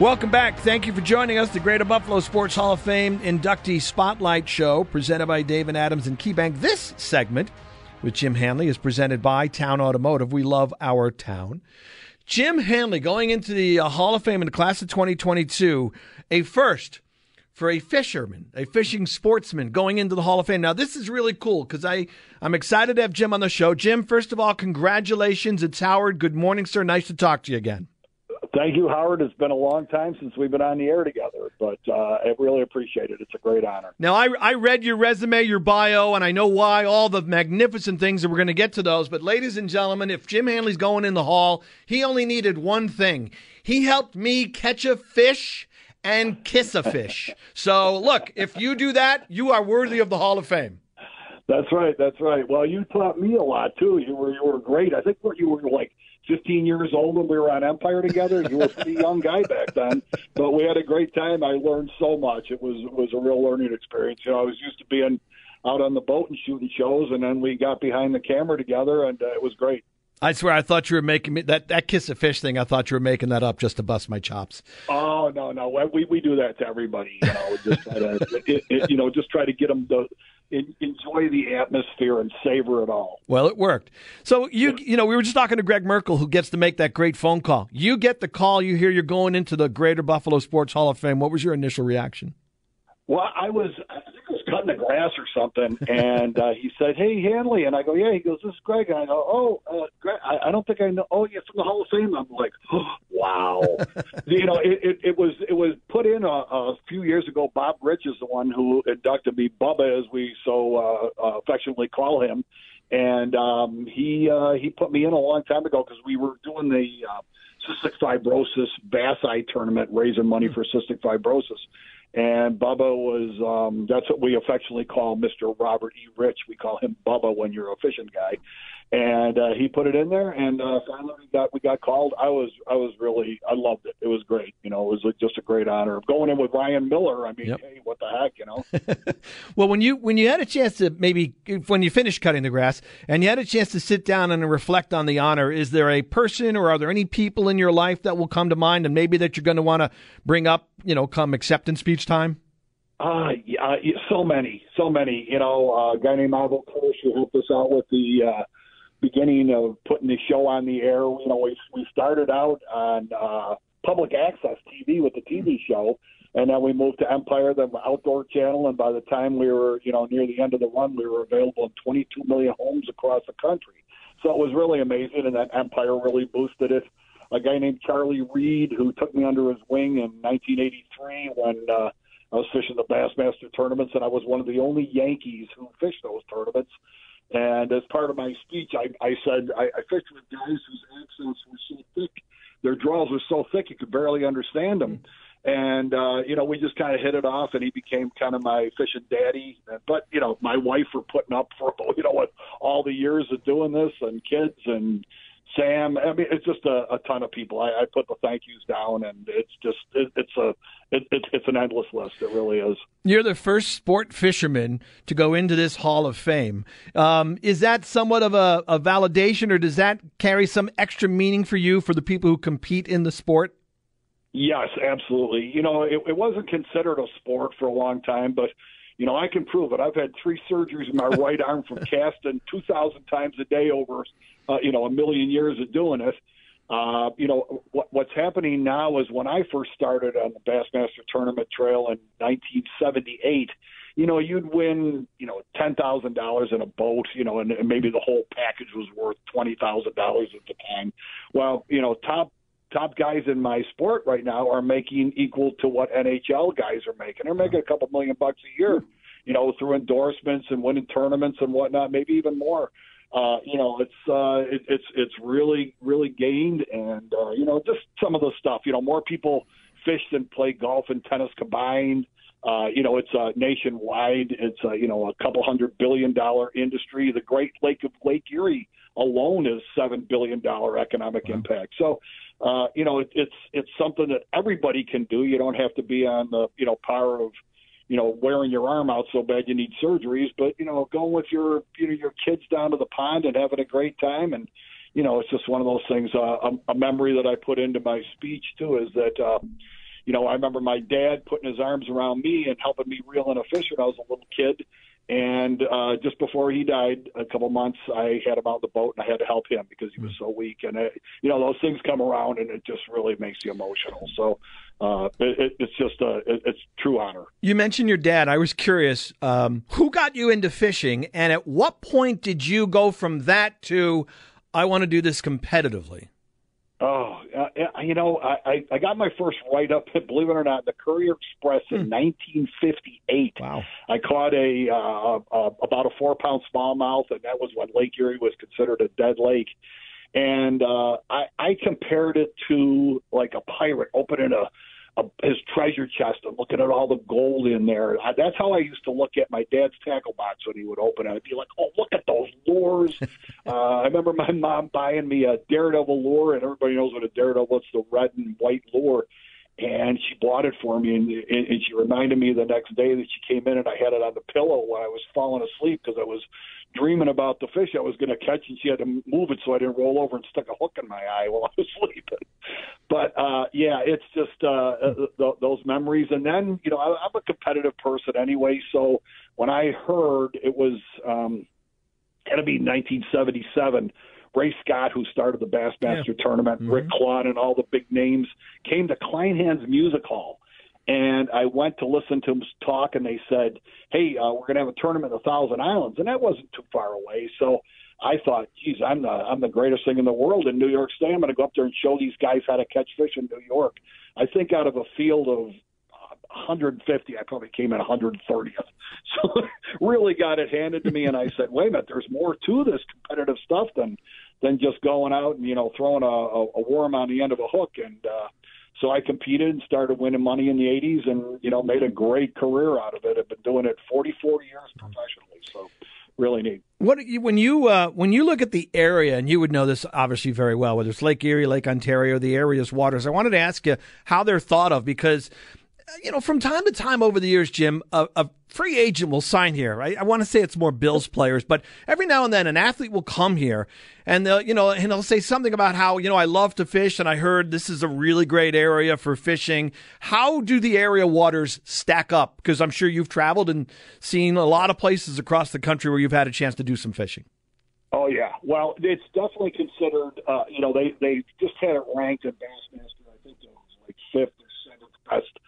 Welcome back. Thank you for joining us. The Greater Buffalo Sports Hall of Fame inductee spotlight show presented by David Adams and KeyBank. This segment with Jim Hanley is presented by Town Automotive. We love our town. Jim Hanley going into the uh, Hall of Fame in the class of 2022, a first for a fisherman, a fishing sportsman going into the Hall of Fame. Now, this is really cool because I I'm excited to have Jim on the show. Jim, first of all, congratulations. It's Howard. Good morning, sir. Nice to talk to you again. Thank you, Howard. It's been a long time since we've been on the air together, but uh, I really appreciate it. It's a great honor. Now, I, I read your resume, your bio, and I know why, all the magnificent things, that we're going to get to those. But, ladies and gentlemen, if Jim Hanley's going in the hall, he only needed one thing. He helped me catch a fish and kiss a fish. so, look, if you do that, you are worthy of the Hall of Fame. That's right. That's right. Well, you taught me a lot too. You were you were great. I think what you were like 15 years old when we were on Empire together. You were a pretty young guy back then, but we had a great time. I learned so much. It was it was a real learning experience. You know, I was used to being out on the boat and shooting shows, and then we got behind the camera together, and uh, it was great. I swear, I thought you were making me that that kiss a fish thing. I thought you were making that up just to bust my chops. Oh no, no, we we do that to everybody. You know, just try to it, it, you know just try to get them to enjoy the atmosphere and savor it all. Well, it worked. So you you know we were just talking to Greg Merkel, who gets to make that great phone call. You get the call. You hear you're going into the Greater Buffalo Sports Hall of Fame. What was your initial reaction? Well, I was, I think I was cutting the grass or something, and uh, he said, "Hey, Hanley," and I go, "Yeah." He goes, "This is Greg," and I go, "Oh, uh, Greg, I, I don't think I know." Oh, yeah, from the Hall of Fame. I'm like, oh, "Wow," you know, it, it, it was it was put in a, a few years ago. Bob Rich is the one who inducted me, Bubba, as we so uh, uh, affectionately call him, and um, he uh, he put me in a long time ago because we were doing the. Uh, cystic fibrosis bass eye tournament raising money for cystic fibrosis and Bubba was um, that's what we affectionately call Mr. Robert E. Rich. We call him Bubba when you're a fishing guy, and uh, he put it in there, and uh, finally we got we got called. I was I was really I loved it. It was great. You know, it was just a great honor going in with Ryan Miller. I mean, yep. hey, what the heck, you know? well, when you when you had a chance to maybe when you finished cutting the grass and you had a chance to sit down and reflect on the honor, is there a person or are there any people in your life that will come to mind and maybe that you're going to want to bring up? You know, come acceptance speech time. Uh, yeah, so many, so many. You know, uh, a guy named Ivo Kirsch who helped us out with the. Uh, beginning of putting the show on the air. You know, we we started out on uh, public access TV with the TV show, and then we moved to Empire, the outdoor channel. And by the time we were, you know, near the end of the run, we were available in 22 million homes across the country. So it was really amazing, and that Empire really boosted it. A guy named Charlie Reed, who took me under his wing in 1983 when uh, I was fishing the Bassmaster tournaments, and I was one of the only Yankees who fished those tournaments. And as part of my speech, I, I said I, I fished with guys whose accents were so thick, their draws were so thick you could barely understand them. And uh, you know, we just kind of hit it off, and he became kind of my fishing daddy. But you know, my wife for putting up for you know what all the years of doing this, and kids, and Sam. I mean, it's just a, a ton of people. I, I put the thank yous down, and it's just it, it's a it, it, it's an endless list. It really is. You're the first sport fisherman to go into this Hall of Fame. Um, is that somewhat of a, a validation, or does that carry some extra meaning for you for the people who compete in the sport? Yes, absolutely. You know, it, it wasn't considered a sport for a long time, but you know, I can prove it. I've had three surgeries in my right arm from casting 2,000 times a day over, uh, you know, a million years of doing it. Uh, you know, what, what's happening now is when I first started on the Bassmaster Tournament Trail in 1978, you know, you'd win, you know, ten thousand dollars in a boat, you know, and, and maybe the whole package was worth twenty thousand dollars at the time. Well, you know, top top guys in my sport right now are making equal to what NHL guys are making. They're making a couple million bucks a year, you know, through endorsements and winning tournaments and whatnot, maybe even more. Uh, you know, it's uh, it, it's it's really really gained, and uh, you know, just some of the stuff. You know, more people fish than play golf and tennis combined. Uh, you know, it's uh, nationwide. It's uh, you know a couple hundred billion dollar industry. The Great Lake of Lake Erie alone is seven billion dollar economic wow. impact. So, uh, you know, it, it's it's something that everybody can do. You don't have to be on the you know power of you know wearing your arm out so bad you need surgeries, but you know going with your you know your kids down to the pond and having a great time and you know it's just one of those things. Uh, a, a memory that I put into my speech too is that. Uh, you know, I remember my dad putting his arms around me and helping me reel in a fish when I was a little kid. And uh, just before he died, a couple months, I had him out the boat and I had to help him because he was so weak. And it, you know, those things come around and it just really makes you emotional. So uh, it, it's just a it, it's true honor. You mentioned your dad. I was curious, um, who got you into fishing, and at what point did you go from that to I want to do this competitively? Oh, uh, you know, I, I got my first write up, believe it or not, in the Courier Express in hmm. 1958. Wow. I caught a uh, uh, about a four pound smallmouth, and that was when Lake Erie was considered a dead lake. And uh, I, I compared it to like a pirate opening a a, his treasure chest and looking at all the gold in there. I, that's how I used to look at my dad's tackle box when he would open it. I'd be like, "Oh, look at those lures!" uh, I remember my mom buying me a Daredevil lure, and everybody knows what a Daredevil. It's the red and white lure. And she bought it for me, and, and, she reminded me the next day that she came in and I had it on the pillow when I was falling asleep because I was dreaming about the fish I was going to catch, and she had to move it so I didn't roll over and stick a hook in my eye while I was sleeping. But uh, yeah, it's just uh, uh th- those memories. And then you know, I, I'm a competitive person anyway, so when I heard it was um, going to be 1977. Ray Scott, who started the Bassmaster yeah. tournament, mm-hmm. Rick Clunn, and all the big names came to Kleinhans Music Hall and I went to listen to them talk, and they said, "Hey, uh, we're going to have a tournament in the Thousand Islands," and that wasn't too far away. So I thought, "Geez, I'm the I'm the greatest thing in the world in New York State. I'm going to go up there and show these guys how to catch fish in New York." I think out of a field of 150, I probably came in 130th. So really got it handed to me, and I said, "Wait a minute, there's more to this competitive stuff than than just going out and you know throwing a, a, a worm on the end of a hook." And uh, so I competed and started winning money in the 80s and, you know, made a great career out of it. I've been doing it 44 years professionally. So really neat. What when you uh, when you look at the area, and you would know this obviously very well, whether it's Lake Erie, Lake Ontario, the area's waters. I wanted to ask you how they're thought of because you know, from time to time over the years, Jim, a, a free agent will sign here. Right? I want to say it's more Bills players, but every now and then an athlete will come here and they'll, you know, and they'll say something about how, you know, I love to fish and I heard this is a really great area for fishing. How do the area waters stack up? Because I'm sure you've traveled and seen a lot of places across the country where you've had a chance to do some fishing. Oh yeah, well, it's definitely considered. Uh, you know, they they just had it ranked at Bassmaster. I think it was like fifth or seventh best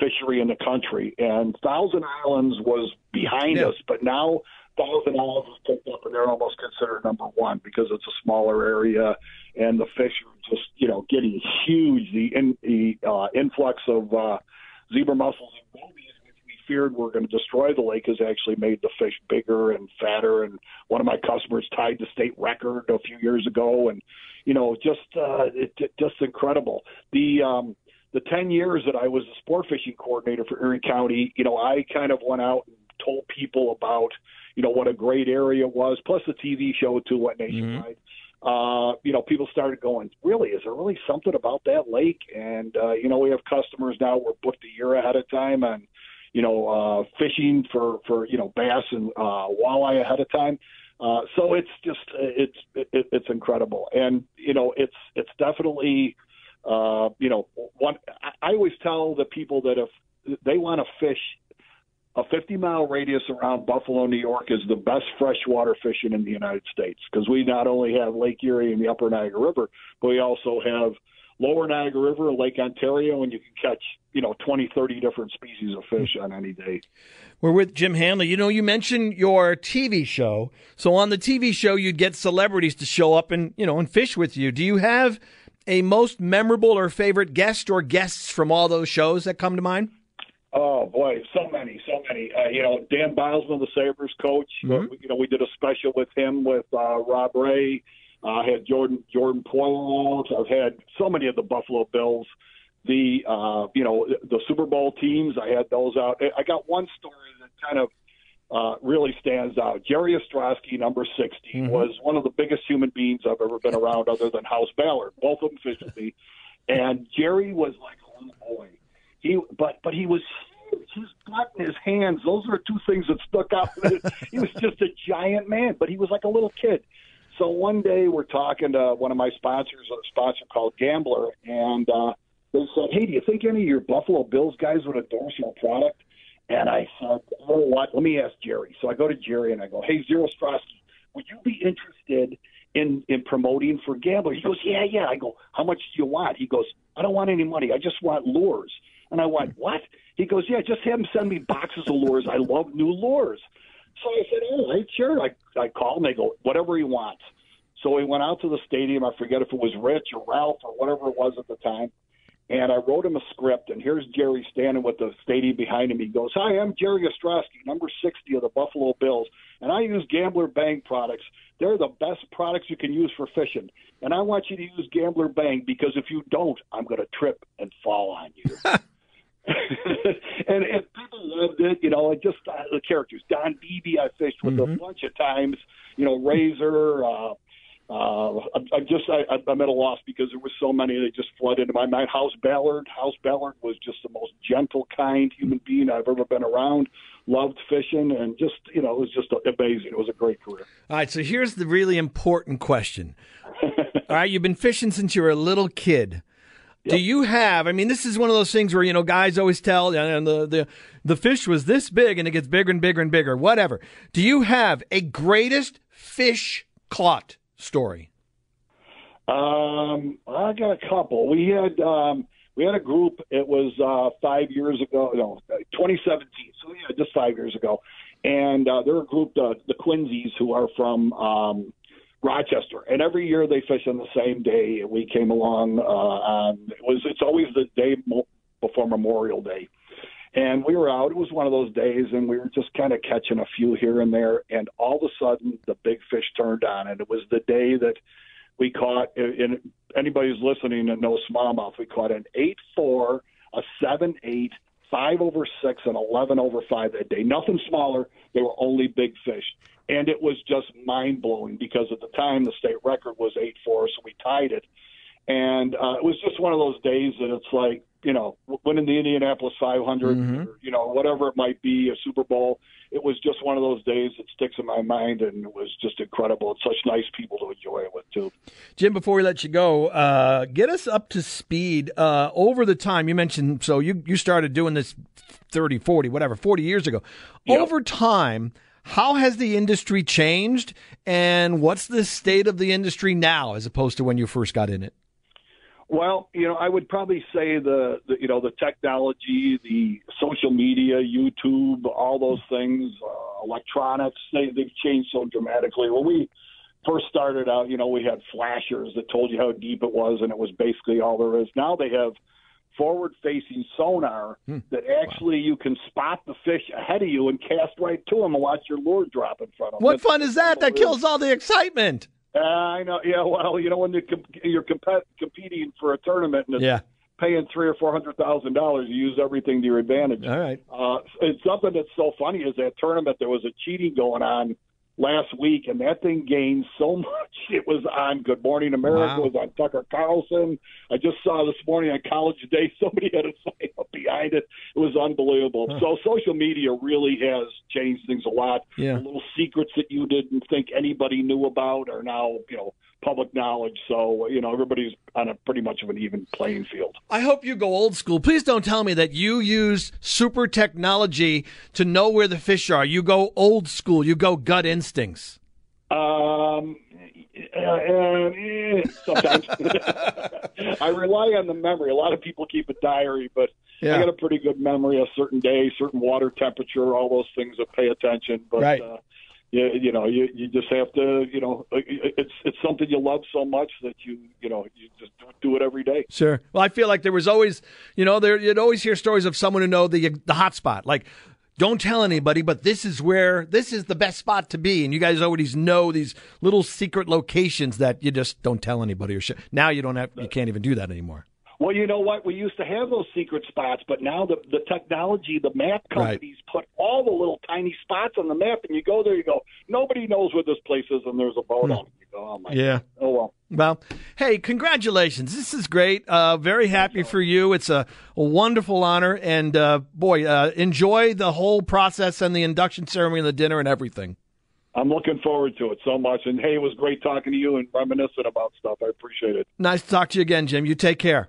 fishery in the country, and Thousand Islands was behind yeah. us, but now Thousand Islands is picked up, and they're almost considered number one because it's a smaller area, and the fish are just you know getting huge. The in, the uh, influx of uh, zebra mussels and gobies, which we feared were going to destroy the lake, has actually made the fish bigger and fatter. And one of my customers tied the state record a few years ago, and you know just uh, it, it, just incredible. The um, the 10 years that I was a sport fishing coordinator for Erie County, you know, I kind of went out and told people about, you know, what a great area was, plus the TV show too, what nationwide. Mm-hmm. Uh, you know, people started going, really, is there really something about that lake? And, uh, you know, we have customers now, we're booked a year ahead of time and, you know, uh, fishing for, for, you know, bass and, uh, walleye ahead of time. Uh, so it's just, it's, it, it's incredible. And, you know, it's, it's definitely, uh, Uh, you know, one, I always tell the people that if they want to fish a 50 mile radius around Buffalo, New York is the best freshwater fishing in the United States because we not only have Lake Erie and the Upper Niagara River, but we also have Lower Niagara River, Lake Ontario, and you can catch, you know, 20, 30 different species of fish on any day. We're with Jim Hanley. You know, you mentioned your TV show. So on the TV show, you'd get celebrities to show up and, you know, and fish with you. Do you have a most memorable or favorite guest or guests from all those shows that come to mind? Oh boy, so many, so many. Uh, you know, Dan Bylsma, the Sabres coach. Mm-hmm. You know, we did a special with him with uh, Rob Ray. Uh, I had Jordan Jordan Poyer. I've had so many of the Buffalo Bills. The uh, you know the Super Bowl teams. I had those out. I got one story that kind of uh, really stands out. Jerry Ostroski, number 60, Mhm. was one of the biggest human beings I've ever been around, other than House Ballard. Both of them me, and Jerry was like a little boy. He, but but he was huge. His butt and his hands; those are two things that stuck out. he was just a giant man, but he was like a little kid. So one day we're talking to one of my sponsors, a sponsor called Gambler, and uh, they said, "Hey, do you think any of your Buffalo Bills guys would endorse your product?" And I said, "Oh, what? Let me ask Jerry." So I go to Jerry and I go, "Hey, Zero Ostroski, would you be interested in in promoting for Gambler?" He goes, "Yeah, yeah." I go, "How much do you want?" He goes, "I don't want any money. I just want lures." And I went, "What?" He goes, "Yeah, just have him send me boxes of lures. I love new lures." So I said, "All right, sure." I I call him. They go, "Whatever he wants." So we went out to the stadium. I forget if it was Rich or Ralph or whatever it was at the time. And I wrote him a script. And here's Jerry standing with the stadium behind him. He goes, Hi, I'm Jerry Ostroski, number 60 of the Buffalo Bills. And I use Gambler Bang products. They're the best products you can use for fishing. And I want you to use Gambler Bang because if you don't, I'm going to trip and fall on you. and, and people loved it. You know, like just uh, the characters. Don Beebe, I fished with a bunch of times. You know, Razor. Uh, uh, I, I just I, I'm at a loss because there were so many that just flooded into my mind. House Ballard, House Ballard was just the most gentle, kind human being I've ever been around. Loved fishing and just you know it was just amazing. It was a great career. All right, so here's the really important question. All right, you've been fishing since you were a little kid. Do you have? I mean, this is one of those things where you know guys always tell, and the the the fish was this big, and it gets bigger and bigger and bigger. Whatever. Do you have a greatest fish caught story? Um, I got a couple. We had um, we had a group. It was uh, five years ago, no, 2017. So yeah, just five years ago. And uh, they're a group, uh, the Quincy's, who are from um, Rochester. And every year they fish on the same day. We came along uh, on it was it's always the day before Memorial Day. And we were out. It was one of those days, and we were just kind of catching a few here and there. And all of a sudden, the big fish turned on, and it was the day that we caught. And anybody who's listening that knows smallmouth, we caught an eight four, a seven eight, five over six, and eleven over five that day. Nothing smaller. They were only big fish, and it was just mind blowing because at the time the state record was eight four, so we tied it. And uh, it was just one of those days that it's like, you know, winning the Indianapolis 500, or, you know, whatever it might be, a Super Bowl. It was just one of those days that sticks in my mind, and it was just incredible. It's such nice people to enjoy it with, too. Jim, before we let you go, uh, get us up to speed uh, over the time. You mentioned, so you, you started doing this 30, 40, whatever, 40 years ago. Yep. Over time, how has the industry changed, and what's the state of the industry now as opposed to when you first got in it? Well, you know, I would probably say the, the you know the technology, the social media, YouTube, all those things, uh, electronics, they they've changed so dramatically. When we first started out, you know, we had flashers that told you how deep it was, and it was basically all there is. Now they have forward-facing sonar that actually you can spot the fish ahead of you and cast right to them and watch your lure drop in front of them. What fun is that? That kills all the excitement. Uh, I know. Yeah. Well, you know, when you com- you're comp- competing for a tournament and it's Yeah. paying three or four hundred thousand dollars, you use everything to your advantage. All right. Uh, it's something that's so funny is that tournament there was a cheating going on last week, and that thing gained so much. It was on Good Morning America, Wow. it was on Tucker Carlson. I just saw this morning on College Day somebody had a sign up behind it. It was unbelievable. So social media really has changed things a lot. Yeah. The little secrets that you didn't think anybody knew about are now, you know, public knowledge. So, you know, everybody's on a pretty much of an even playing field. I hope you go old school. Please don't tell me that you use super technology to know where the fish are. You go old school. You go gut instincts. Um, uh, uh, eh, sometimes I rely on the memory. A lot of people keep a diary, but Yeah. I got a pretty good memory. A certain day, certain water temperature, all those things that pay attention. But Right. uh, you, you know, you you just have to, you know, it's it's something you love so much that you you know you just do it every day. Sure. Well, I feel like there was always, you know, there you'd always hear stories of someone who know the the hot spot. Like, don't tell anybody, but this is where this is the best spot to be. And you guys always know these little secret locations that you just don't tell anybody or shit. Now you don't have, you can't even do that anymore. Well, you know what? We used to have those secret spots, but now the the technology, the map Right. companies put all the little tiny spots on the map, and you go there, you go, nobody knows where this place is, and there's a boat on it. You go, oh my. Yeah. oh well. Well, hey, congratulations. This is great. Uh, very happy for you. It's a, a wonderful honor. And uh, boy, uh, enjoy the whole process and the induction ceremony and the dinner and everything. I'm looking forward to it so much. And hey, it was great talking to you and reminiscing about stuff. I appreciate it. Nice to talk to you again, Jim. You take care.